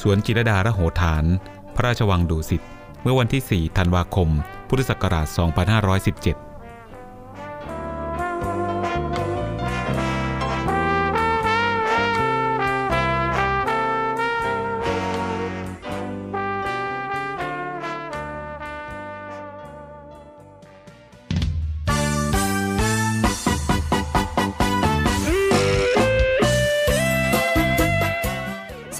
สวนจิรดาระโหฐาน พระราชวังดุสิต เมื่อวันที่ 4 ธันวาคม พุทธศักราช 2517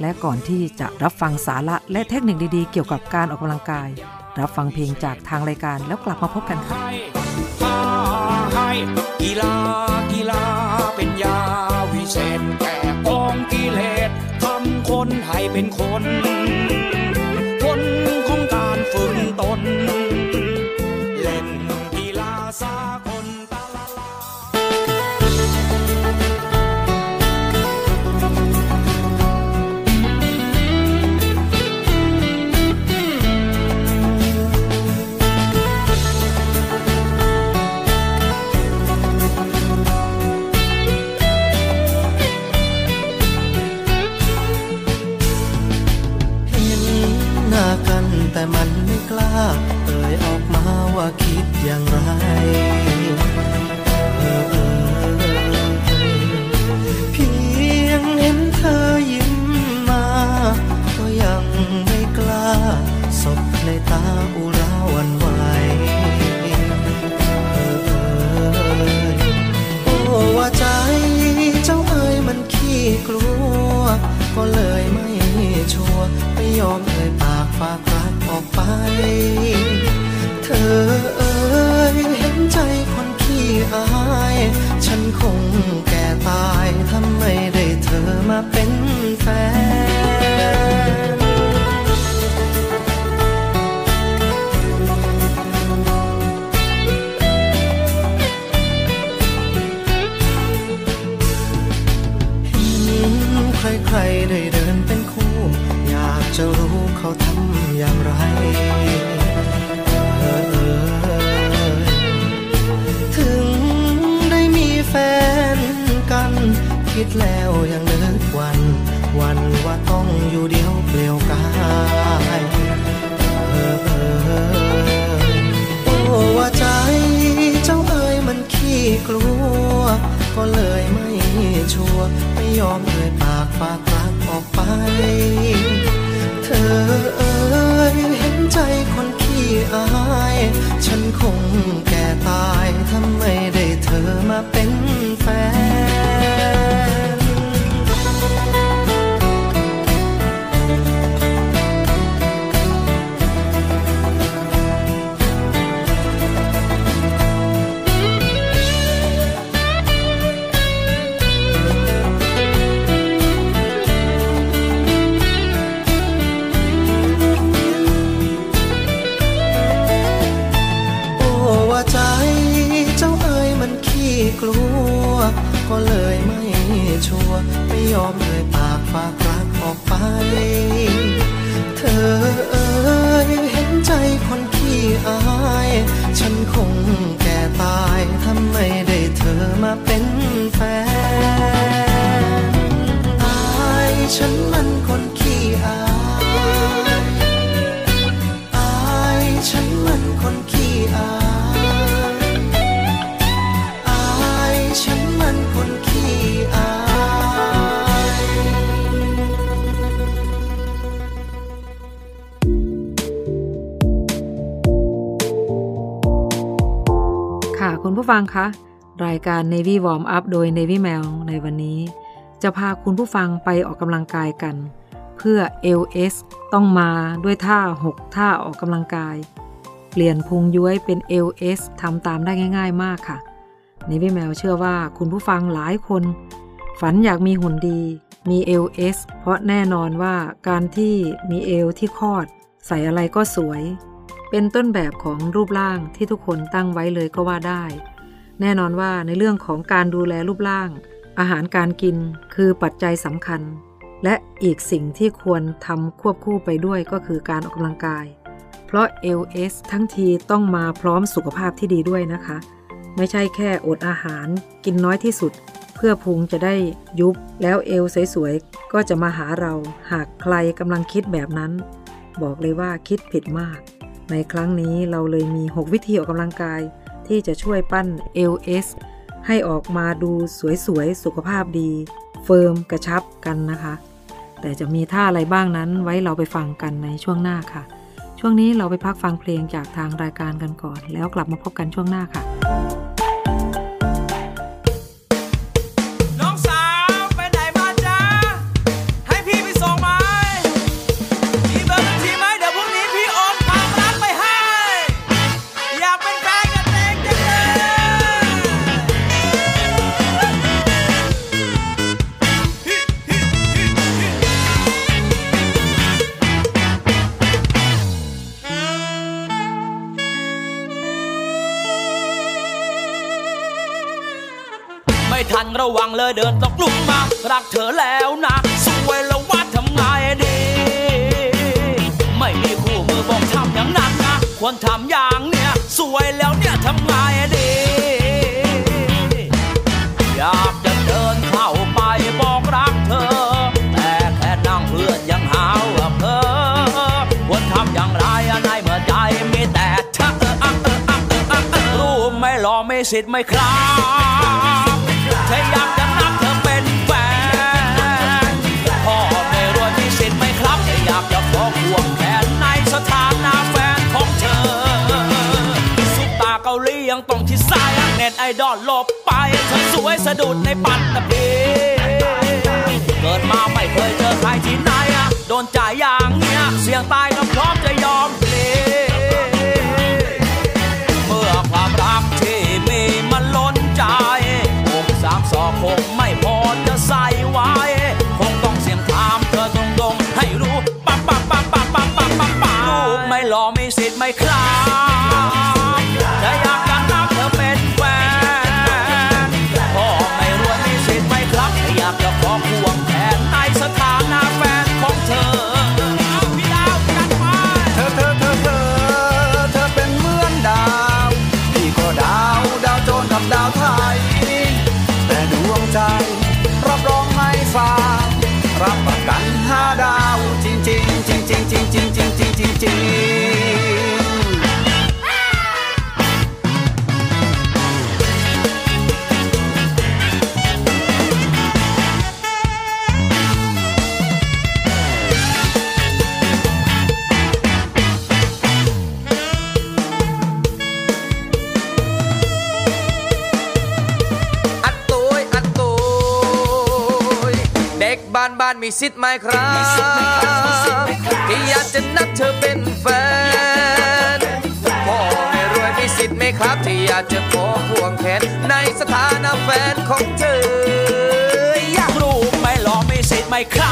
และก่อนที่จะรับฟังสาระและเทคนิคดีๆ เกี่ยวกับการออกกำลังกาย รับฟังเพลงจากทางรายการแล้วกลับมาพบกันค่ะให้กีฬากีฬาเป็นยาวิเศษแก่กองกิเลสทำคนให้เป็นคนผลของการฝึกตน เล่นกีฬาสาก เพียงเห็นเธอยิ้มมา ก็ยังไม่กล้า สบในตาอุราวันไหวเออเออโอ้ว่าใจเจ้าเอ๋ยมันขี้กลัว ก็เลยไม่ชัวร์ไม่ยอมเอ่ยปากฝากรักออกไป คงแก่ตายถ้าไม่ได้เธอมาเป็นแฟน ผู้ฟังคะ รายการ Navy Warm Up โดย Navy Mail ในวันนี้ จะพาคุณผู้ฟังไปออกกำลังกายกัน เพื่อ LS ต้องมาด้วยท่า 6 ท่าออกกำลังกาย เปลี่ยนพุงย้วยเป็น LS ทำตามได้ง่าย ๆ มากค่ะ Navy Mail เชื่อว่าคุณผู้ฟังหลายคน ฝันอยากมีหุ่นดี มี LS เพราะแน่นอนว่าการที่มีเอวที่คอด ใส่อะไรก็สวยเป็นต้นแบบของรูปร่างที่ทุกคนตั้งไว้เลยก็ว่าได้ แน่นอนว่าในเรื่องของการดูแลรูปร่าง อาหารการกินคือปัจจัยสำคัญ และอีกสิ่งที่ควรทำควบคู่ไปด้วยก็คือการออกกำลังกาย เพราะ LS ทั้งทีต้องมาพร้อมสุขภาพที่ดีด้วยนะคะ ไม่ใช่แค่อดอาหารกินน้อยที่สุด เพื่อพุงจะได้ยุบแล้วเอวสวยๆก็จะมาหาเราหากใครกำลังคิดแบบนั้น บอกเลยว่าคิดผิดมาก ในครั้งนี้เราเลยมี 6 วิธีออกกำลังกาย ที่จะช่วยปั้น LS ให้ออกมาดูสวยๆ สุขภาพดี เฟิร์มกระชับกันนะคะ แต่จะมีท่าอะไรบ้างนั้นไว้เราไปฟังกันในช่วงหน้าค่ะ ช่วงนี้เราไปพักฟังเพลงจากทางรายการกันก่อน แล้วกลับมาพบกันช่วงหน้าค่ะ ระวังเลยเดินตกลุมมา รักเธอแล้วนะสวยแล้วว่าทำไงดี ไม่มีคู่มือบอกทำอย่างนั้นนะ ควรทำอย่างเนี้ยสวยแล้วเนี่ยทำไงดี อยากจะเดินเข้าไปบอกรักเธอ แต่แค่นั่งเพื่อนยังหาว่าเพ้อควรทำอย่างไรในเมื่อใจมีแต่เธอรู้ไหม่อไม่สิทธิ์ไม่ครับ ถ้าอยากจะนับเธอเป็นแฟนพ่อไม่รวยมีสิทธิ์ไหมครับถ้าอยากจะขอควงแขนในสถานะแฟนของเธอซุปตาเกาหลียังต้องที่ซ้ายเน็ตไอดอลหลบไปเธอสวยสะดุดในปัตตภีเกิดมาไม่เคยเจอใครที่ไหนอะโดนจ่ายอย่างเนี้ยเสี่ยงตายก็พร้อมจะยอม รอไม่สิทธิ์ไม่ครับถ้าอยากจะนับเธอเป็นแฟนพ่อไม่รวยมีสิทธิ์ไหมครับถ้าอยากจะขอควงแขนในสถานะแฟนของเธอเอาพี่ดาวจัดไปเธอเธอเธอเธอเธอเป็นเหมือนดาวพี่ก็ดาวดาวโจรกับดาวไทย แต่ดวงใจรับรองไม่ฟ้ารับประกันห้าดาวจริงจริงจริงจริงจริงจริงจริงจริง มีสิทธิ์ไหมครับที่อยากจะนับเธอเป็นแฟนพ่อไม่รวยมีสิทธิ์ไหมครับ ที่อยากจะขอพวงแขนในสถานะแฟนของเธอ อยากรู้ไหมหรอไม่สิทธิ์ไหมครับ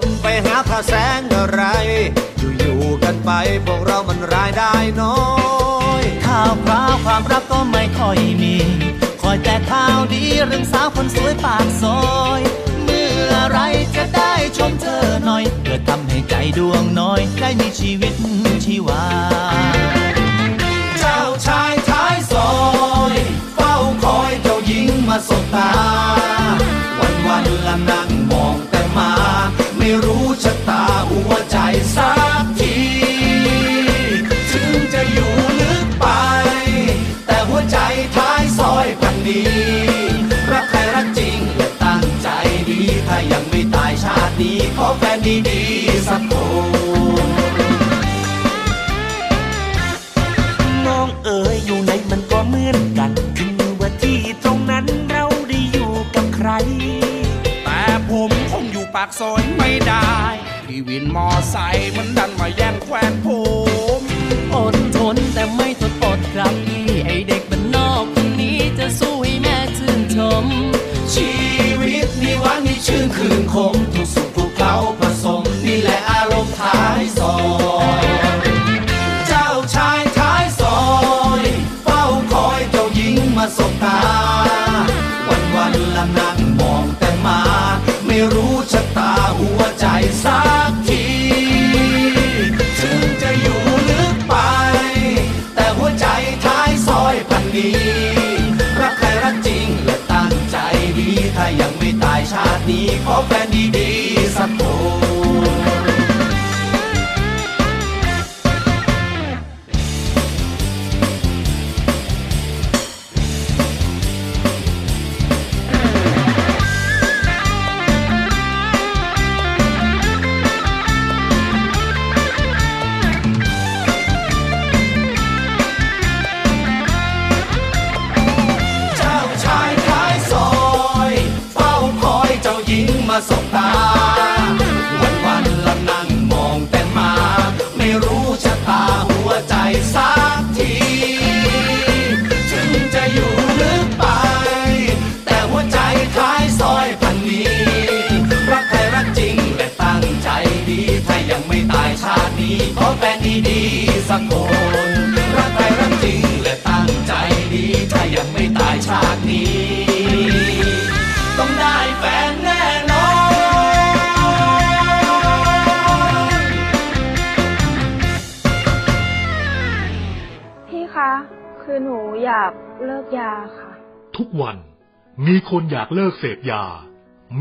นไปหาพระแสงอะไร อยู่ๆกันไปพวกเรามันรายได้น้อยข่าวคราวความรักก็ไม่ค่อยมี คอยแต่ข่าวดีเรื่องสาวคนสวยปากซอย เมื่อไรจะได้ชมเธอหน่อย เพื่อทำให้ใจดวงน้อย ได้มีชีวิตชีวา เจ้าชายท้ายซอย เฝ้าคอยเจ้าหญิงมาสบตา ดีๆสักคนน้องเอ๋ยอยู่ไหนมันก็เหมือนกันถึงว่าที่ตรงนั้นเราได้อยู่กับใคร แต่ผมคงอยู่ปากซอยไม่ได้พี่วินมอไซค์มันดันมาแย่งแควนีรักใครรักจริงและตั้งใจดี ถ้ายังไม่ตายชาตินี้ขอแฟนดีๆสักคน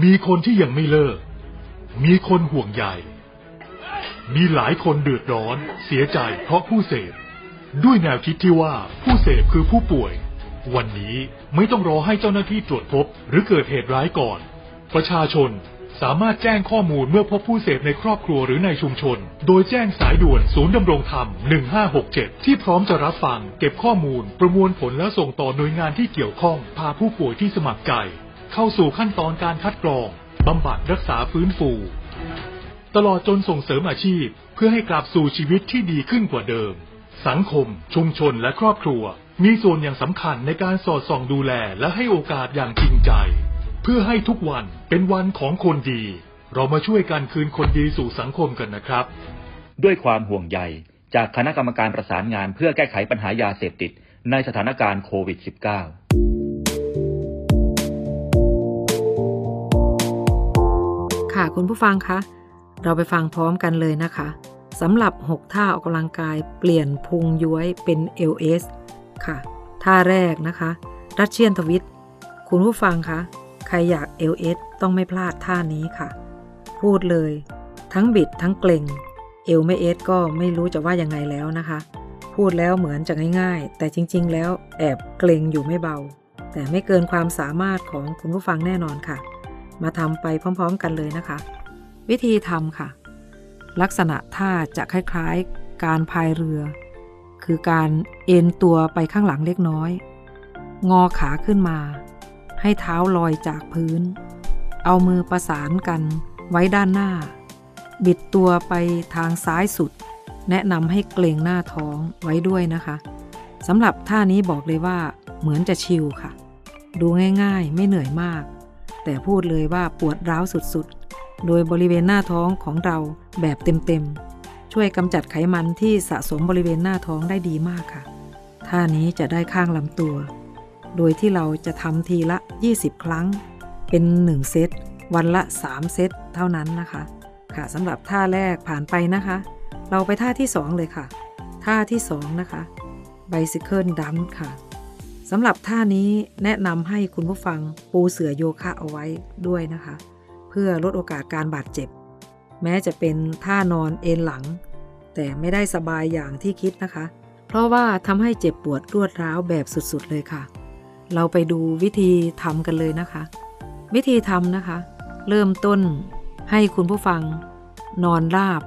มีคนที่ยังไม่เลิก มีคนห่วงใยมีหลายคนเดือดร้อน เสียใจเพราะผู้เสพ ด้วยแนวคิดที่ว่าผู้เสพคือผู้ป่วย วันนี้ไม่ต้องรอให้เจ้าหน้าที่ตรวจพบ หรือเกิดเหตุร้ายก่อน ประชาชนสามารถแจ้งข้อมูลเมื่อพบผู้เสพในครอบครัวหรือในชุมชน โดยแจ้งสายด่วนศูนย์ดำรงธรรม 1567 ที่พร้อมจะรับฟัง เก็บข้อมูล ประมวลผลและส่งต่อหน่วยงานที่เกี่ยวข้อง พาผู้ป่วยที่สมัครใจ เข้าสู่ขั้นตอนการคัดกรองบำบัดรักษาฟื้นฟู ตลอดจนส่งเสริมอาชีพ เพื่อให้กลับสู่ชีวิตที่ดีขึ้นกว่าเดิม สังคม ชุมชนและครอบครัว มีส่วนอย่างสำคัญในการสอดส่องดูแลและให้โอกาสอย่างจริงใจ เพื่อให้ทุกวันเป็นวันของคนดี เรามาช่วยกันคืนคนดีสู่สังคมกันนะครับ ด้วยความห่วงใยจากคณะกรรมการประสานงานเพื่อแก้ไขปัญหายาเสพติดในสถานการณ์โควิด -19 ค่ะคุณผู้ฟังคะเราไปฟังพร้อมกันเลยนะคะสำหรับ 6 ท่าออกกำลังกายเปลี่ยนพุงย้วยเป็น LS ค่ะ ท่าแรกนะคะ รัชเชียนทวิต คุณผู้ฟังคะใครอยาก LS ต้องไม่พลาดท่านี้ค่ะ พูดเลย ทั้งบิดทั้งเกร็งเอวไม่เอสก็ไม่รู้จะว่ายังไงแล้วนะคะ พูดแล้วเหมือนจะง่ายๆ แต่จริง ๆ แล้วแอบเกรงอยู่ไม่เบา แต่ไม่เกินความสามารถของคุณผู้ฟังแน่นอนค่ะ มาทำไปพร้อมๆกันเลยนะคะ วิธีทำค่ะ ลักษณะท่าจะคล้ายๆ การพายเรือ คือการเอ็นตัวไปข้างหลังเล็กน้อย งอขาขึ้นมา ให้เท้าลอยจากพื้น เอามือประสานกันไว้ด้านหน้า บิดตัวไปทางซ้ายสุด แนะนำให้เกรงหน้าท้องไว้ด้วยนะคะสำหรับท่านี้บอกเลยว่าเหมือนจะชิลค่ะ ดูง่ายๆ ไม่เหนื่อยมาก แต่พูดเลยว่าปวดร้าวสุดๆ โดยบริเวณหน้าท้องของเราแบบเต็มๆ ช่วยกำจัดไขมันที่สะสมบริเวณหน้าท้องได้ดีมากค่ะ ท่านี้จะได้ข้างลำตัว โดยที่เราจะทำทีละ 20 ครั้ง เป็น 1 เซต วันละ 3 เซตเท่านั้นนะคะ ค่ะสำหรับท่าแรกผ่านไปนะคะ เราไปท่าที่ 2 เลยค่ะ ท่าที่ 2 นะคะ Bicycle Dump ค่ะ สำหรับท่านี้แนะนำให้คุณผู้ฟังปูเสื่อโยคะเอาไว้ด้วยนะคะ เพื่อลดโอกาสการบาดเจ็บ แม้จะเป็นท่านอนเอนหลัง แต่ไม่ได้สบายอย่างที่คิดนะคะ เพราะว่าทำให้เจ็บปวดรวดร้าวแบบสุดๆเลยค่ะ เราไปดูวิธีทำกันเลยนะคะ วิธีทำนะคะ เริ่มต้นให้คุณผู้ฟัง นอนราบ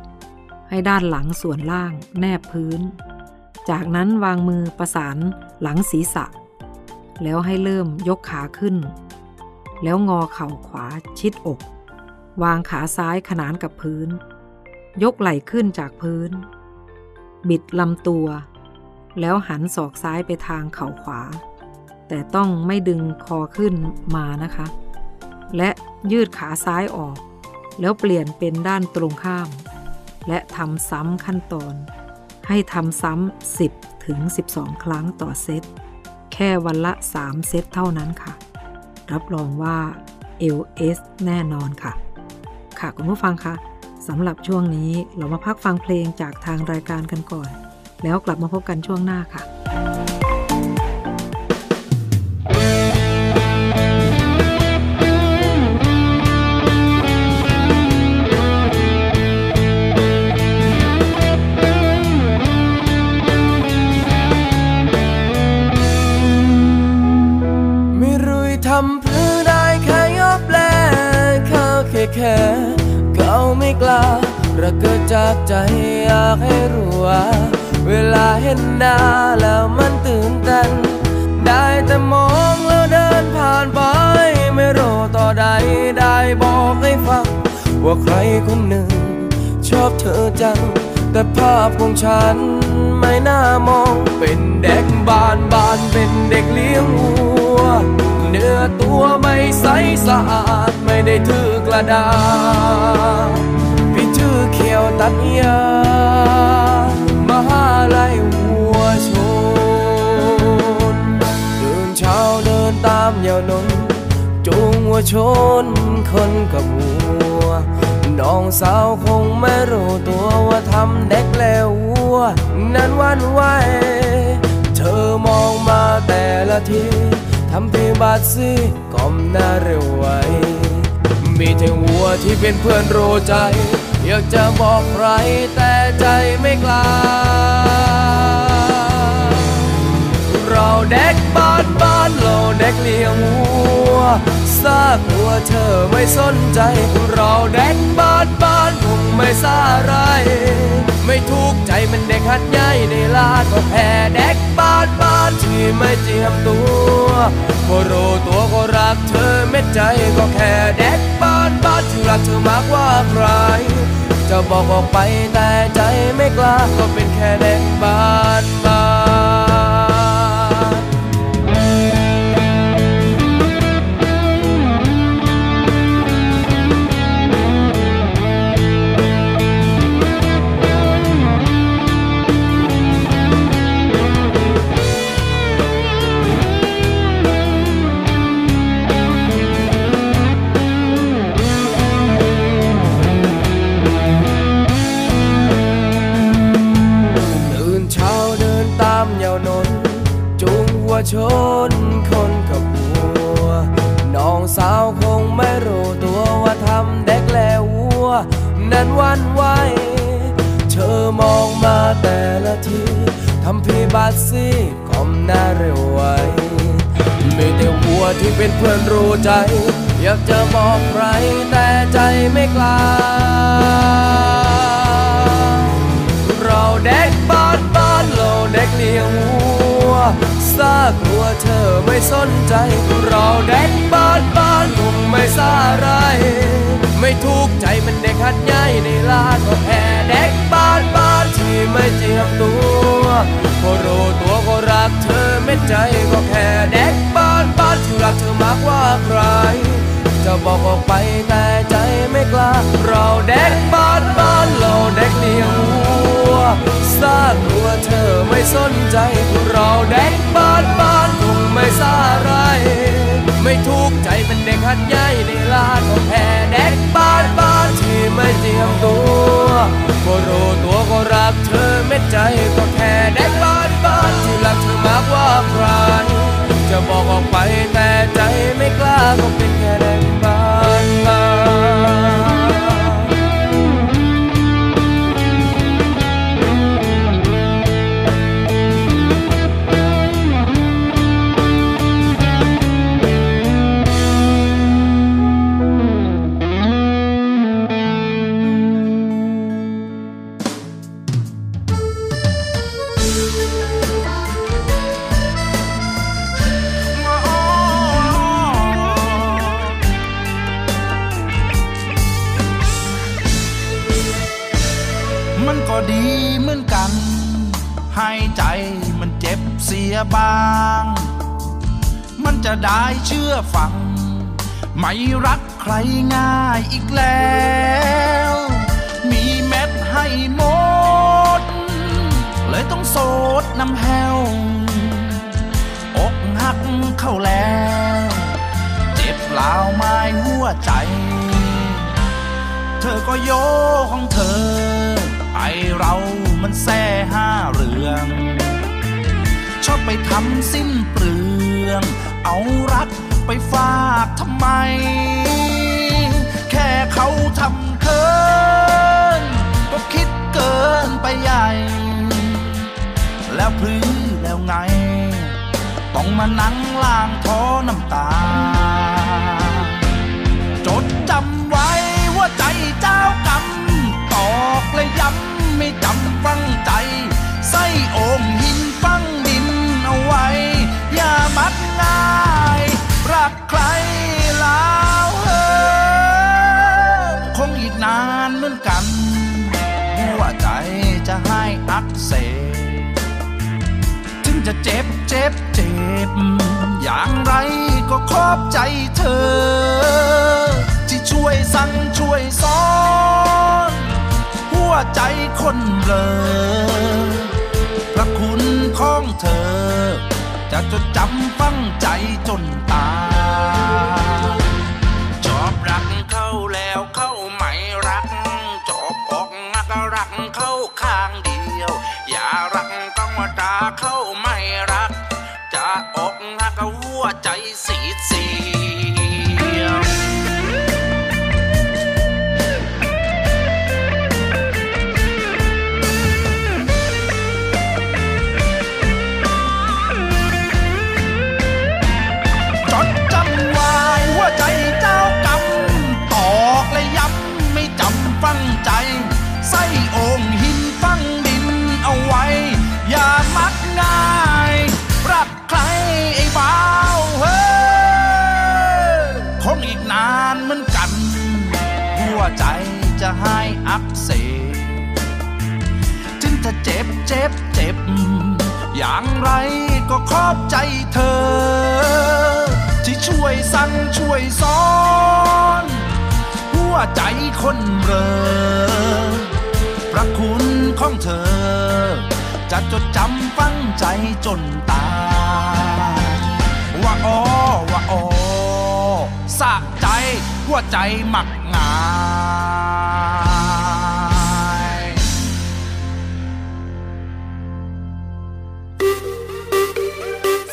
ให้ด้านหลังส่วนล่าง แนบพื้น จากนั้นวางมือประสานหลังศีรษะ แล้วให้เริ่มยกขาขึ้น แล้วงอเข่าขวาชิดอก วางขาซ้ายขนานกับพื้น ยกไหล่ขึ้นจากพื้น บิดลำตัว แล้วหันศอกซ้ายไปทางเข่าขวา แต่ต้องไม่ดึงคอขึ้นมานะคะ และยืดขาซ้ายออก แล้วเปลี่ยนเป็นด้านตรงข้าม และทำซ้ำขั้นตอน ให้ทำซ้ำ10ถึง12 ครั้งต่อเซต แค่วันละ 3 เซตเท่านั้นค่ะ รับรองว่า LS แน่นอนค่ะ ค่ะคุณผู้ฟังคะสำหรับช่วงนี้เรามาพักฟังเพลงจากทางรายการกันก่อน แล้วกลับมาพบกันช่วงหน้าค่ะ แค่เขาไม่กล้าระเกิดจากใจอยากให้รู้ว่าเวลาเห็นหน้าแล้วมันตื่นเต้นได้แต่มองแล้วเดินผ่านไป ไม่รู้ต่อใดได้บอกให้ฟัง ว่าใครคนหนึ่ง ชอบเธอจัง แต่ภาพของฉันไม่น่ามอง เป็นเด็กบ้านบ้านเป็นเด็กเลี้ยงวัว เนื้อตัวไม่ใสสะอาดไม่ได้ถือ กระดาษพี่ชื่อเขียวตัดยามหาลัยวัวชนตื่นเช้าเดินตามยาวนนจูงวัวชนคนกับวัวน้องสาวคงไม่รู้ตัวว่าทำเด็กแล้ววัว นั้นวันไหวเธอมองมาแต่ละทีทำพีบาดซีก้มหน้าเร็วไว มีแต่วัวที่เป็นเพื่อนรู้ใจ อยากจะบอกใครแต่ใจไม่กล้า เราเด็กบ้านบ้านเราเด็กเลี้ยงวัวซากวัวเธอไม่สนใจ เราเด็กบ้านบ้านคงไม่ซาไร ไม่ทุกข์ใจมันเด็กหัดใหญ่ในลาดก็แพ้เด็กบ้านบ้านที่ไม่เจียมตัวก็รู้ตัวก็รักเธอเม็ดใจก็แค่เด็ก บ้านที่รักเธอมากกว่าใคร จะบอกออกไปแต่ใจไม่กล้าก็เป็นแค่เด็กบ้านบ้า ชนคนกับวัว น้องสาวคงไม่รู้ตัวว่าทำเด็กแล้ววัว นั้นวันไหวเธอมองมาแต่ละทีทำพีบาดซีก้มหน้าเร็วไวมีแต่วัวที่เป็นเพื่อนรู้ใจ อยากจะบอกใครแต่ใจไม่กล้าเราเด็กบ้านบ้านเราเด็กเลี้ยงวัว ซากลัวเธอไม่สนใจเราเด็กบ้านบ้านคงไม่ซาไรไม่ทุกข์ใจมันเด็กหัดใหญ่ในลาดก็แพ้เด็กบ้านบ้านที่ไม่เจียมตัวก็รู้ตัวก็รักเธอไม่ใจก็แค่เด็กบ้านบ้านที่รักเธอมากกว่าใคร จะบอกออกไปแต่ใจไม่กล้า เราเด็กบ้านบ้านเราเด็กเลี้ยงวัวซากตัวเธอไม่สนใจ เราเด็กบ้านบ้านคงไม่สาไร ไม่ทุกข์ใจเป็นเด็กหัดใหญ่ในลานก็แค่เด็กบ้านบ้านที่ไม่เจียมตัวก็รู้ตัวก็รักเธอเม็ดใจก็แค่เด็กบ้านบ้านที่รักเธอมากกว่าใครจะบอกออกไปแต่ใจไม่กล้าก็เป็นแค่เด็ก อฟัง ไม่รักใครง่ายอีกแล้ว มีเม็ดให้หมด เลยต้องโสดน้ำแห้วอกหักเข้าแล้ว เจ็บลาวไม้หัวใจ เธอก็โยของเธอ ไอเรามันแซ่ห้าเรื่องชอบไปทำสิ้นเปลือง เอารัก ไปฝากทำไม แค่เขาทำเคิน ก็คิดเกินไปใหญ่ แล้วพลื้แล้วไง ต้องมานั่งล้างท้อน้ำตา จดจำไว้ว่าใจเจ้ากรรมตอกและย้ำไม่จำฟังใจใส่โอ่งหินฟังดินเอาไว้ อย่ามักง่า เสถึงจะเจ็บเจ็บเจ็บ อย่างไรก็ขอบใจเธอ ที่ช่วยสั่งช่วยสอน หัวใจคนเบลอพระคุณของเธอ จะจดจำฝังใจจนตาย อบใจเธอ ที่ช่วยสั่งช่วยสอน หัวใจคนเบลอพระคุณของเธอ จะจดจำฝังใจจนตายว่าอ๋อว่าอ๋อสะใจหัวใจหมักงา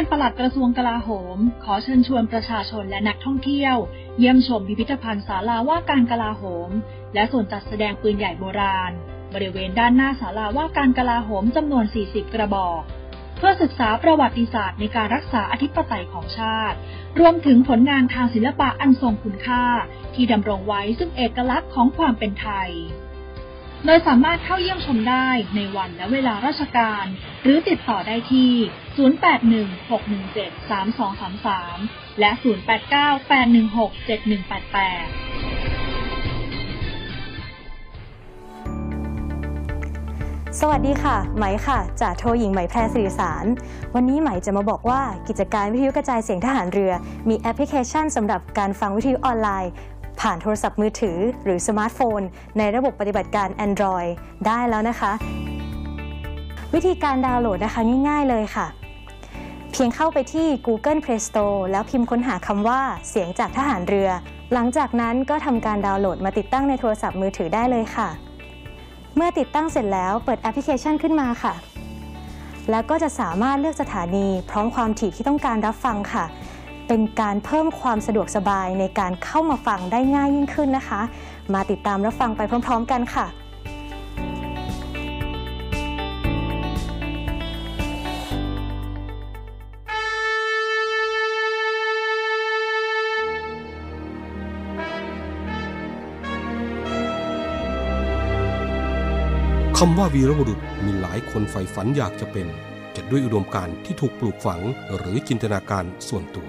กานปลัดกระทรวงกลาโหม ขอเชิญชวนประชาชนและนักท่องเที่ยว เยี่ยมชมพิพิธภัณฑ์ศาลาว่าการกลาโหม และส่วนจัดแสดงปืนใหญ่โบราณ บริเวณด้านหน้าศาลาว่าการกลาโหมจำนวน 40 กระบอก เพื่อศึกษาประวัติศาสตร์ในการรักษาอธิปไตยของชาติ รวมถึงผลงานทางศิลปะอันทรงคุณค่า ที่ดำรงไว้ซึ่งเอกลักษณ์ของความเป็นไทย โดยสามารถเข้าเยี่ยมชมได้ในวันและเวลาราชการ หรือติดต่อได้ที่ 0816173233 และ 0898167188สวัสดีค่ะ ไหมค่ะจากโทหญิงไหมแพรสิริสาร วันนี้ไหมจะมาบอกว่ากิจการวิทยุกระจายเสียงทหารเรือ มีแอปพลิเคชันสำหรับการฟังวิทยุออนไลน์ ผ่านโทรศัพท์มือถือหรือสมาร์ทโฟน ในระบบปฏิบัติการ Android ได้แล้วนะคะ วิธีการดาวน์โหลดนะคะง่ายๆเลยค่ะ เพียงเข้าไปที่ Google Play Store แล้วพิมพ์ค้นหาคำว่าเสียงจากทหารเรือ หลังจากนั้นก็ทำการดาวน์โหลดมาติดตั้งในโทรศัพท์มือถือได้เลยค่ะ เมื่อติดตั้งเสร็จแล้วเปิดแอปพลิเคชันขึ้นมาค่ะ แล้วก็จะสามารถเลือกสถานีพร้อมความถี่ที่ต้องการรับฟังค่ะ เป็นการเพิ่มความสะดวกสบายในการเข้ามาฟังได้ง่ายยิ่งขึ้นนะคะ มาติดตามรับฟังไปพร้อม ๆ กันค่ะคำว่าวีรบุรุษมีหลายคนใฝ่ฝันอยากจะเป็น จะด้วยอุดมการณ์ที่ถูกปลูกฝังหรือจินตนาการส่วนตัว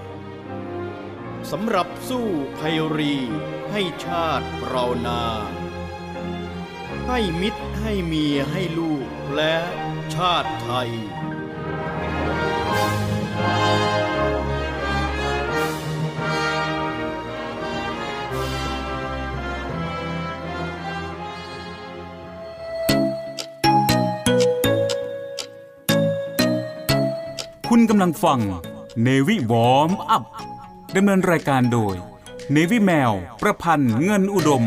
สำหรับสู้ภัยรีให้ชาติเรานา ให้มิตรให้เมียให้ลูกและชาติไทย คุณกำลังฟัง เนวิวอมอัพ ดำเนินรายการโดยเนวิแมว ประพันธ์เงินอุดม ค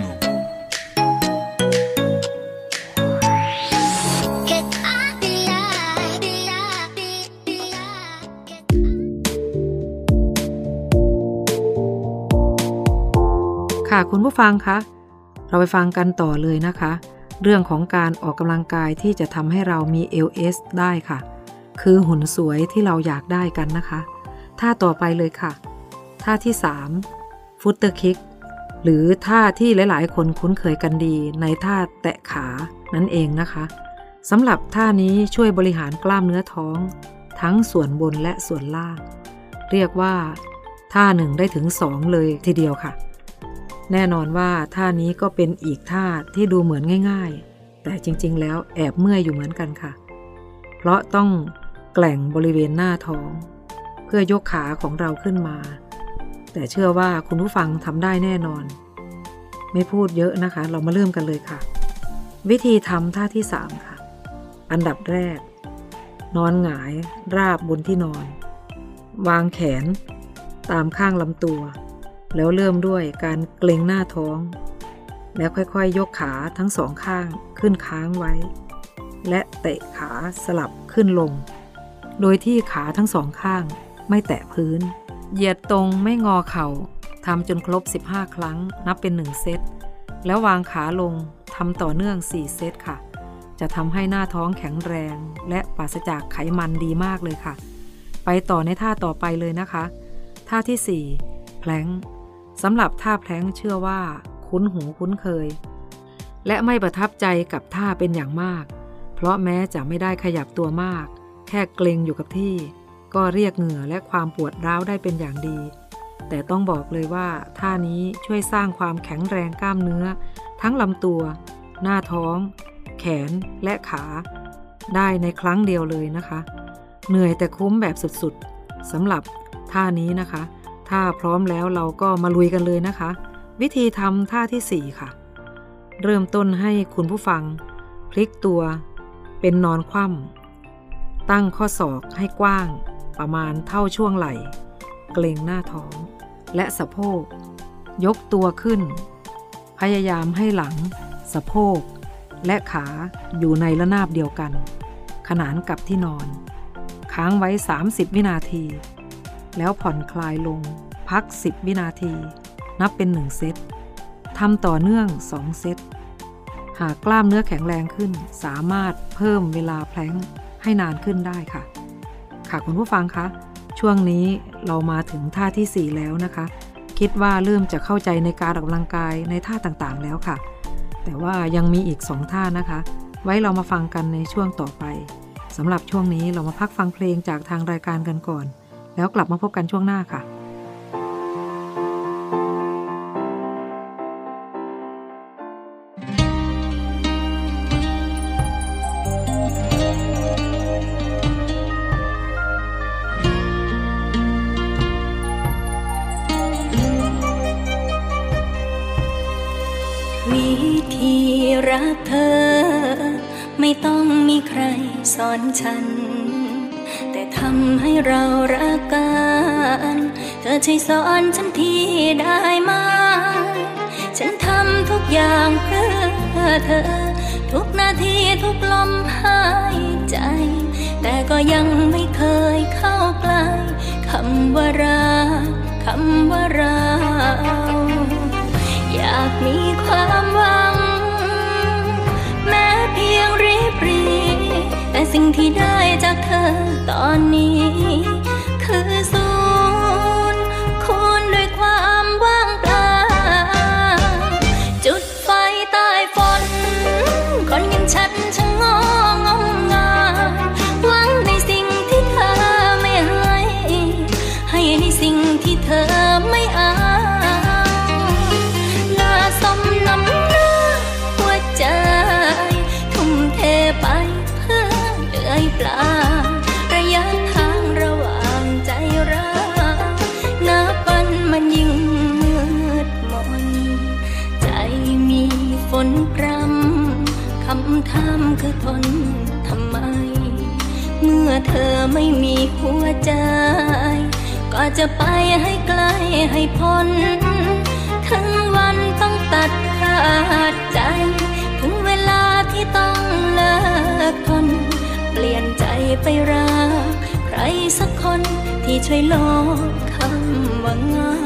่ะคุณผู้ฟังคะเราไปฟังกันต่อเลยนะคะ เรื่องของการออกกำลังกายที่จะทำให้เรามี LS ได้ค่ะ คือหุ่นสวยที่เราอยากได้กันนะคะท่าต่อไปเลยค่ะ ท่าที่3ฟุตเตอร์คิก หรือท่าที่หลายๆ คนคุ้นเคยกันดีในท่าแตะขานั่นเองนะคะสำหรับท่านี้ช่วยบริหารกล้ามเนื้อท้อง ทั้งส่วนบนและส่วนล่าง เรียกว่า ท่าหนึ่งได้ถึงสองเลยทีเดียวค่ะ แน่นอนว่าท่านี้ก็เป็นอีกท่าที่ดูเหมือนง่าย ๆ แต่จริงๆ แล้วแอบเมื่อยอยู่เหมือนกันค่ะ เพราะต้องแกล่งบริเวณหน้าท้อง เพื่อยกขาของเราขึ้นมา แต่เชื่อว่าคุณผู้ฟังทำได้แน่นอน ไม่พูดเยอะนะคะ เรามาเริ่มกันเลยค่ะ วิธีทำท่าที่ 3 ค่ะ อันดับแรก นอนหงายราบบนที่นอน วางแขน ตามข้างลำตัว แล้วเริ่มด้วยการเกรงหน้าท้อง แล้วค่อยๆยยกขาทั้งสองข้างขึ้นค้างไว้ และเตะขาสลับขึ้นลง โดยที่ขาทั้งสองข้างไม่แตะพื้น เหยียดตรงไม่งอเข่าทำจนครบ 15 ครั้ง นับเป็น 1 เซต แล้ววางขาลงทำต่อเนื่อง 4 เซตค่ะ จะทำให้หน้าท้องแข็งแรง และปราศจากไขมันดีมากเลยค่ะ ไปต่อในท่าต่อไปเลยนะคะ ท่าที่ 4 แพลงสำหรับท่าแพลงเชื่อว่า คุ้นหูคุ้นเคย และไม่ประทับใจกับท่าเป็นอย่างมาก เพราะแม้จะไม่ได้ขยับตัวมาก แค่เกรงอยู่กับที่ ก็เรียกเหงื่อและความปวดร้าวได้เป็นอย่างดี แต่ต้องบอกเลยว่าท่านี้ช่วยสร้างความแข็งแรงกล้ามเนื้อ ทั้งลำตัว หน้าท้อง แขนและขา ได้ในครั้งเดียวเลยนะคะ เหนื่อยแต่คุ้มแบบสุดๆสำหรับท่านี้นะคะ ถ้าพร้อมแล้วเราก็มาลุยกันเลยนะคะ วิธีทำท่าที่ 4 ค่ะ เริ่มต้นให้คุณผู้ฟัง พลิกตัว เป็นนอนคว่ำตั้งข้อศอกให้กว้าง ประมาณเท่าช่วงไหล่ เกรงหน้าท้อง และสะโพก ยกตัวขึ้น พยายามให้หลัง สะโพก และขาอยู่ในระนาบเดียวกัน ขนานกับที่นอน ค้างไว้ 30 วินาที แล้วผ่อนคลายลง พัก 10 วินาที นับเป็น 1 เซตทำต่อเนื่อง 2 เซต หากกล้ามเนื้อแข็งแรงขึ้น สามารถเพิ่มเวลาแพลงให้นานขึ้นได้ค่ะ ค่ะคุณผู้ฟังคะช่วงนี้เรามาถึงท่าที่ 4 แล้วนะคะ คิดว่าเริ่มจะเข้าใจในการออกกำลังกายในท่าต่างๆแล้วค่ะ แต่ว่ายังมีอีก 2 ท่านะคะ ไว้เรามาฟังกันในช่วงต่อไปสำหรับช่วงนี้เรามาพักฟังเพลงจากทางรายการกันก่อน แล้วกลับมาพบกันช่วงหน้าค่ะ รักเธอ ไม่ต้องมีใครสอนฉัน แต่ทำให้เรารักกัน เธอช่วยสอนฉันทีได้ไหมฉันทำทุกอย่างเพื่อเธอ ทุกนาทีทุกลมหายใจ แต่ก็ยังไม่เคยเข้าใกล้คำว่ารักคำว่าเราอยากมีความหวัง สิ่งที่ได้จากเธอตอนนี้ อเธอไม่มีหัวใจ ก็จะไปให้ไกลให้พ้น ถึงวันต้องตัดขาดใจ ถึงเวลาที่ต้องเลิกทน เปลี่ยนใจไปรัก ใครสักคนที่ช่วยลบคำว่างา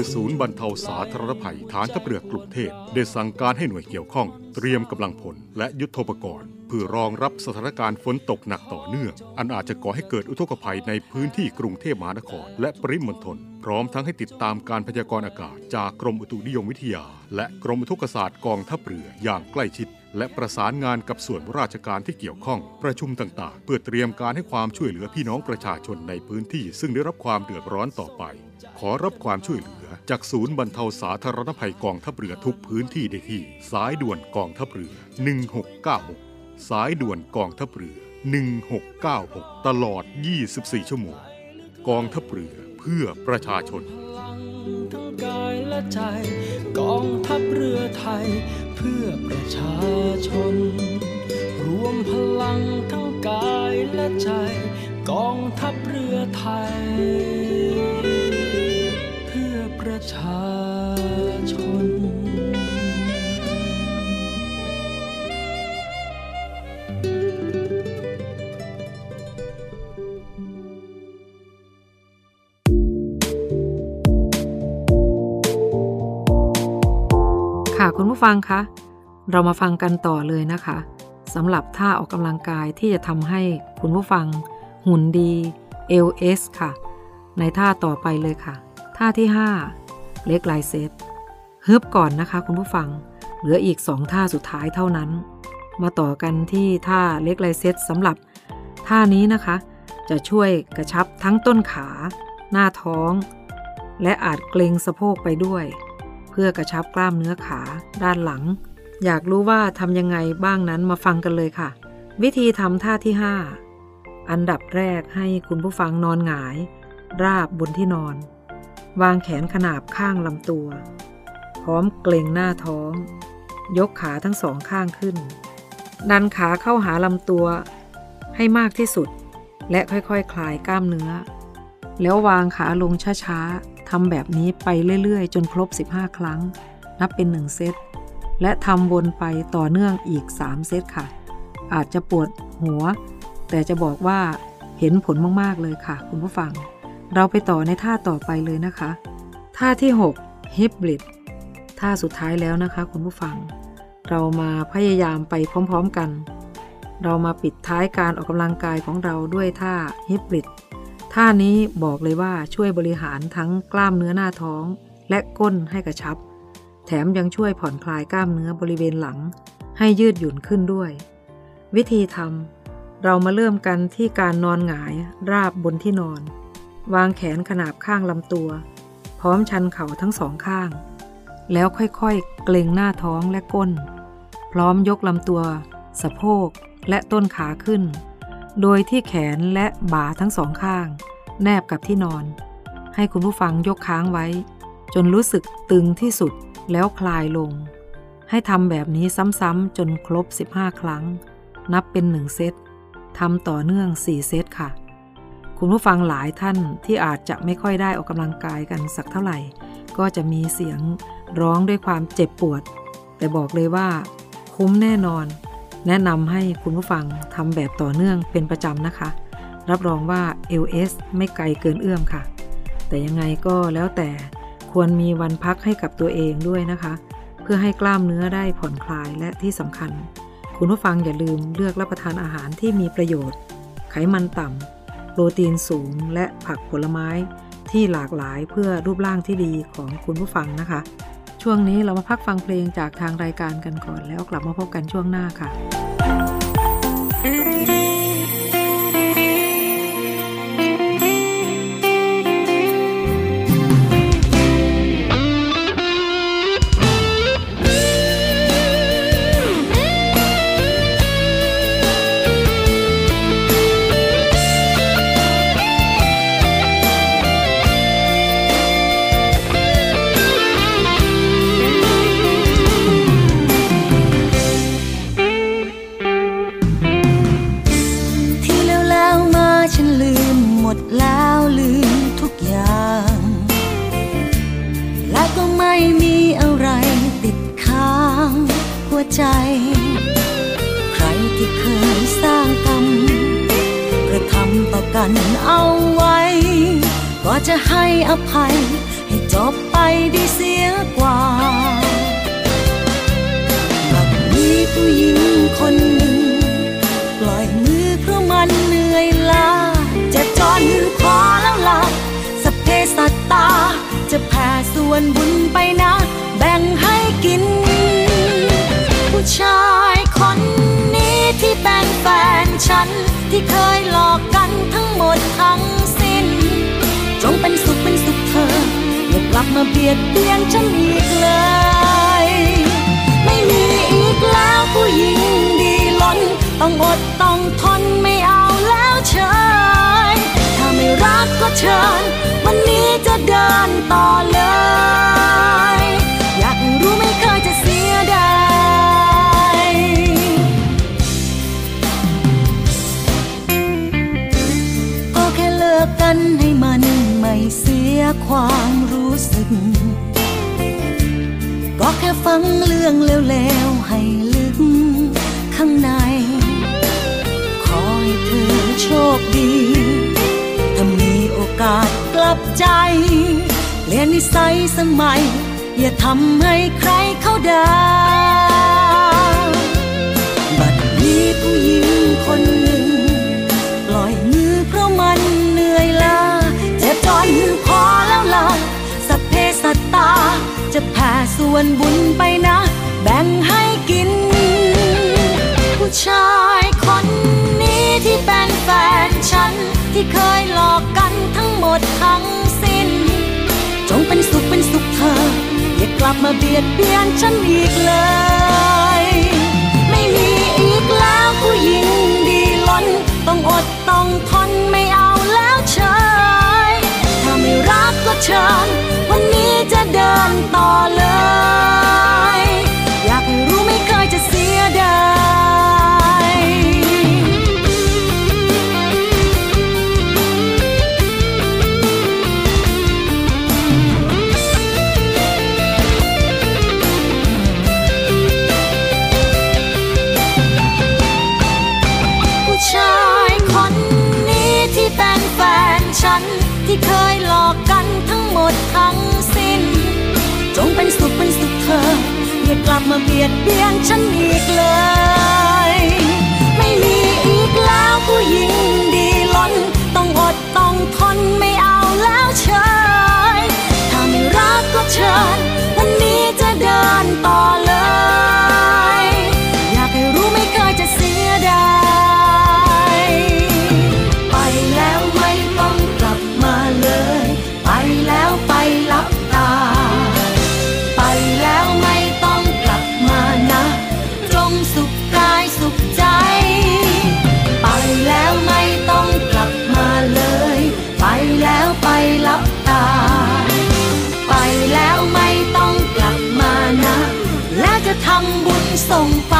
ยศูนย์บรรเทาสาธารณภัยฐานทัพเรือกรุงเทพได้สั่งการให้หน่วยเกี่ยวข้อง เตรียมกำลังพลและยุทโธปกรณ์เพื่อรองรับสถานการณ์ฝนตกหนักต่อเนื่อง อันอาจจะก่อให้เกิดอุทกภัยในพื้นที่กรุงเทพมหานคร และปริมณฑลพร้อมทั้งให้ติดตามการพยากรณ์อากาศ จากกรมอุตุนิยมวิทยา และกรมอุทกศาสตร์กองทัพเรืออย่างใกล้ชิด และประสานงานกับส่วนราชการที่เกี่ยวข้อง ประชุมต่างๆ เพื่อเตรียมการให้ความช่วยเหลือพี่น้องประชาชนในพื้นที่ ซึ่งได้รับความเดือดร้อนต่อไป ขอรับความช่วยเหลือ จากศูนย์บรรเทาสาธารณภัยกองทัพเรือทุกพื้นที่ได้ที่ สายด่วนกองทัพเรือ 1696 สายด่วนกองทัพเรือ 1696 ตลอด 24 ชั่วโมง กองทัพเรือเพื่อประชาชน ทั้งกายและใจ กองทัพเรือไทย เพื่อประชาชน รวมพลังทั้งกายและใจ กองทัพเรือไทย ชาชน ค่ะคุณผู้ฟังคะ เรามาฟังกันต่อเลยนะคะสำหรับท่าออกกำลังกายที่จะทำให้คุณผู้ฟัง หุ่นดี LS ค่ะ ในท่าต่อไปเลยค่ะ ท่าที่ 5 เล็กไลเซตฮึบก่อนนะคะคุณผู้ฟัง เหลืออีก 2 ท่าสุดท้ายเท่านั้น มาต่อกันที่ท่าเล็กไลเซตสำหรับท่านี้นะคะ จะช่วยกระชับทั้งต้นขา หน้าท้อง และอาจเกรงสะโพกไปด้วย เพื่อกระชับกล้ามเนื้อขาด้านหลัง อยากรู้ว่าทำยังไงบ้างนั้นมาฟังกันเลยค่ะ วิธีทำท่าที่ 5 อันดับแรกให้คุณผู้ฟังนอนหงาย ราบบนที่นอน วางแขนขนาบข้างลำตัว พร้อมเกรงหน้าท้อง ยกขาทั้งสองข้างขึ้น ดันขาเข้าหาลำตัว ให้มากที่สุด และค่อยๆคคลายกล้ามเนื้อ แล้ววางขาลงช้าๆทำแบบนี้ไปเรื่อยๆ จนครบ 15 ครั้ง นับเป็น 1 เซต และทำวนไปต่อเนื่องอีก 3 เซตค่ะ อาจจะปวดหัว แต่จะบอกว่าเห็นผลมากๆเลยค่ะ คุณผู้ฟัง เราไปต่อในท่าต่อไปเลยนะคะ ท่าที่6ฮิบริดท่าสุดท้ายแล้วนะคะ คุณผู้ฟัง เรามาพยายามไปพร้อม ๆกัน เรามาปิดท้ายการออกกำลังกายของเราด้วยท่าฮิบริดท่านี้บอกเลยว่าช่วยบริหารทั้งกล้ามเนื้อหน้าท้อง และก้นให้กระชับ แถมยังช่วยผ่อนคลายกล้ามเนื้อบริเวณหลัง ให้ยืดหยุ่นขึ้นด้วย วิธีทำเรามาเริ่มกันที่การนอนหงายราบบนที่นอน วางแขนขนาบข้างลำตัว พร้อมชันเข่าทั้งสองข้าง แล้วค่อยๆ เกรงหน้าท้องและก้น พร้อมยกลำตัว สะโพกและต้นขาขึ้น โดยที่แขนและบ่าทั้งสองข้าง แนบกับที่นอน ให้คุณผู้ฟังยกค้างไว้ จนรู้สึกตึงที่สุดแล้วคลายลง ให้ทำแบบนี้ซ้ำๆจนครบ 15 ครั้ง นับเป็น1เซตทำต่อเนื่อง 4 เซตค่ะ คุณผู้ฟังหลายท่านที่อาจจะไม่ค่อยได้ออกกำลังกายกันสักเท่าไหร่ ก็จะมีเสียงร้องด้วยความเจ็บปวด แต่บอกเลยว่า คุ้มแน่นอน แนะนำให้คุณผู้ฟังทำแบบต่อเนื่องเป็นประจำนะคะ รับรองว่า LS ไม่ไกลเกินเอื้อมค่ะ แต่ยังไงก็แล้วแต่ควรมีวันพักให้กับตัวเองด้วยนะคะ เพื่อให้กล้ามเนื้อได้ผ่อนคลายและที่สำคัญ คุณผู้ฟังอย่าลืมเลือกรับประทานอาหารที่มีประโยชน์ ไขมันต่ำ ปรตีนสูงและผักผลไม้ที่หลากหลายเพื่อรูปร่างที่ดีของคุณผู้ฟังนะคะ ช่วงนี้เรามาพักฟังเพลงจากทางรายการกันก่อน แล้วกลับมาพบกันช่วงหน้าค่ะ วใจ ใครที่เคยสร้างกรรมกระทำต่อกันเอาไว้ ก็จะให้อภัย ให้จบไปดีเสียกว่าแบบมีผู้หญิงคนหนึ่ง ปล่อยมือเพราะมันเหนื่อยล้าจะจอนขอแล้วล่ะสเพสัตตา จะแผ่ส่วนบุญไปนะ แบ่งให้กินผู้ชายคฉัน ที่เคยหลอกกันทั้งหมดทั้งสิ้น จงเป็นสุขเป็นสุขเธออย่ากลับมาเบียดเบียนฉันอีกเลย ไม่มีอีกแล้วผู้หญิงดีล้น ต้องอดต้องทนไม่เอาแล้วเชยถ้าไม่รักก็เชิญ วันนี้จะเดินต่อเลย เสียความรู้สึก ก็แค่ฟังเรื่องเลวๆให้ลึกข้างใน ขอให้เธอโชคดี ถ้ามีโอกาสกลับใจเปลี่ยนนิสัยสมัย อย่าทำให้ใครเขาด่าบัดนี้ผู้หญิงคนหนึ่ง วนบุญไปนะ แบ่งให้กิน ผู้ชายคนนี้ที่เป็นแฟนฉัน ที่เคยหลอกกันทั้งหมดทั้งสิ้น จงเป็นสุขเป็นสุขเธอ อย่ากลับมาเบียดเบียนฉันอีกเลย ไม่มีอีกแล้วผู้หญิงดีล้น ต้องอดต้องทนไม่เอาแล้วเชยถ้าไม่ รักก็เชิญ วันนี้จะเดินต่อเลยอย เบียดเบียนฉันอีกเลย ไม่มีอีกแล้วผู้หญิงดีล้น ต้องอดต้องทนไม่เอาแล้วเชยถ้าไม่รักก็เชิญวันนี้จะเดินต่อำบุญส่งไป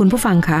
คุณผู้ฟังคะ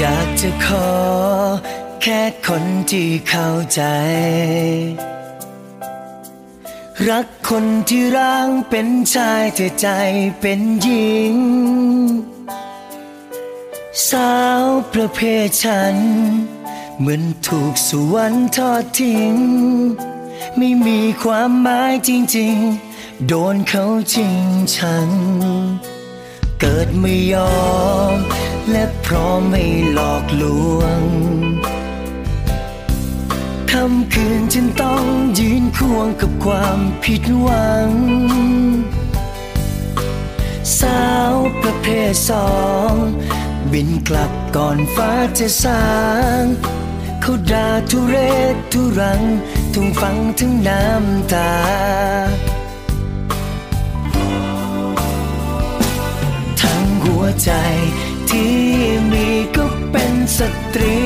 อยากจะขอ แค่คนที่เข้าใจ รักคนที่ร่างเป็นชายแต่ใจเป็นหญิง สาวประเภทฉัน เหมือนถูกสวรรค์ทอดทิ้ง ไม่มีความหมายจริงๆ โดนเขาจริงชัง เกิดไม่ยอม และพร้อมไม่หลอกลวงคำคืนฉันต้องยืนควงกับความผิดหวัง สาวประเภทสอง บินกลับก่อนฟ้าจะสางเขาด่าทุเรศทุรังทุ่งฟังถึงน้ำตา วใจ ที่มีก็เป็นสตรี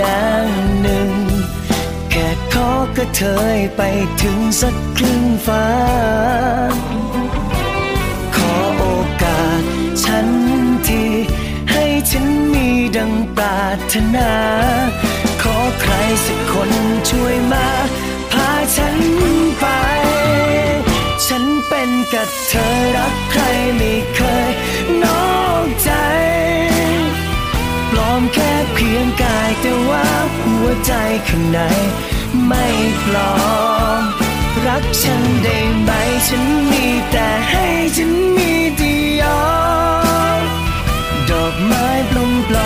นางหนึ่ง แค่ขอกระเทยไปถึงสักครึ่งฟ้า ขอโอกาสฉันทีให้ฉันมีดังปรารถนา ขอใครสักคนช่วยมา พาฉันไป นเป็นกับเธอรักใครไม่เคยนอกใจ ปลอมแค่เพียงกายแต่ว่าหัวใจข้างในไม่ปลอม รักฉันได้ไหมฉันมีแต่ให้ฉันมีเดียวดอกไม้ปลอมปลอ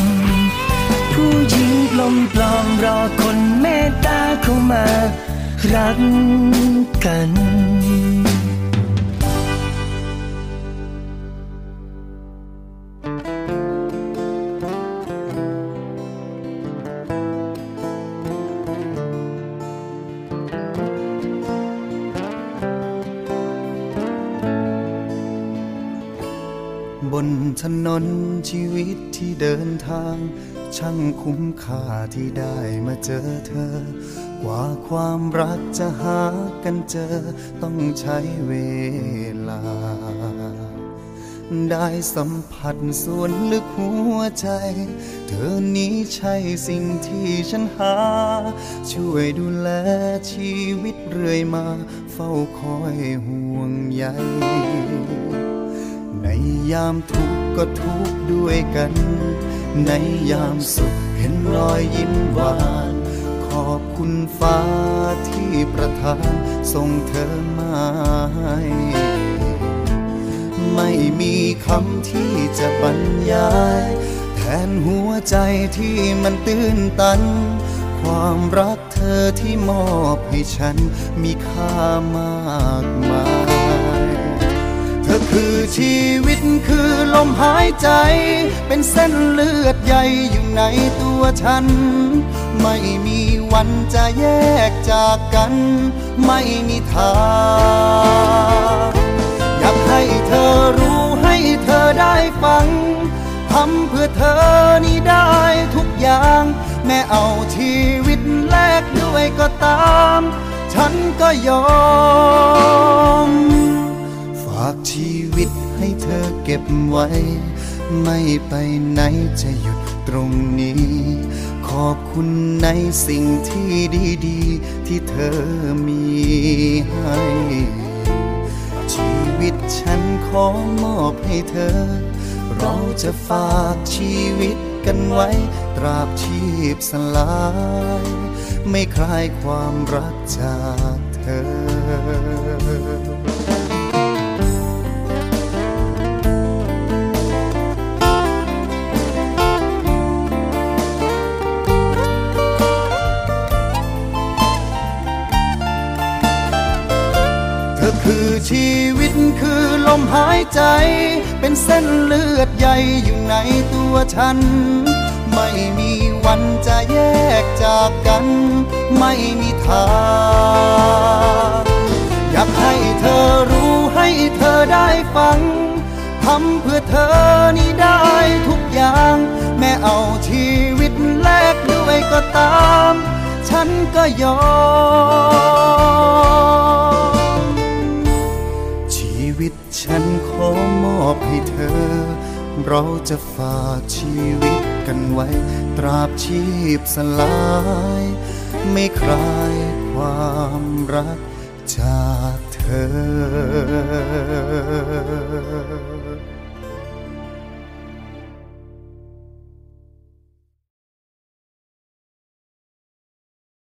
ม ผู้หญิงปลอมปลอมๆรอคนเมตตาเข้ามา รักกัน นถนนชีวิตที่เดินทาง ช่างคุ้มค่าที่ได้มาเจอเธอ กว่าความรักจะหากันเจอ ต้องใช้เวลา ได้สัมผัสส่วนลึกหัวใจ เธอนี้ใช่สิ่งที่ฉันหา ช่วยดูแลชีวิตเรื่อยมา เฝ้าคอยห่วงใย ยามทุกข์ก็ทุกข์ด้วยกัน ในยามสุขเห็นรอยยิ้มหวาน ขอบคุณฟ้าที่ประทานส่งเธอมาให้ไม่มีคำที่จะบรรยาย แทนหัวใจที่มันตื้นตัน ความรักเธอที่มอบให้ฉันมีค่ามากมาย คือชีวิตคือลมหายใจ เป็นเส้นเลือดใหญ่อยู่ในตัวฉัน ไม่มีวันจะแยกจากกัน ไม่มีทางอยากให้เธอรู้ให้เธอได้ฟังทำเพื่อเธอนี่ได้ทุกอย่าง แม้เอาชีวิตแลกด้วยก็ตาม ฉันก็ยอมากชีวิตให้เธอเก็บไว้ ไม่ไปไหนจะหยุดตรงนี้ ขอบคุณในสิ่งที่ดีๆ ที่เธอมีให้ ชีวิตฉันขอมอบให้เธอ เราจะฝากชีวิตกันไว้ ตราบชีพสลาย ไม่คลายความรักจากเธอ คือชีวิตคือลมหายใจ เป็นเส้นเลือดใหญ่อยู่ในตัวฉัน ไม่มีวันจะแยกจากกัน ไม่มีทางอยากให้เธอรู้ให้เธอได้ฟังทำเพื่อเธอนี่ได้ทุกอย่าง แม้เอาชีวิตแลกด้วยก็ตาม ฉันก็ยอม ฉันขอมอบให้เธอ เราจะฝากชีวิตกันไว้ ตราบชีพสลาย ไม่คลายความรักจากเธอ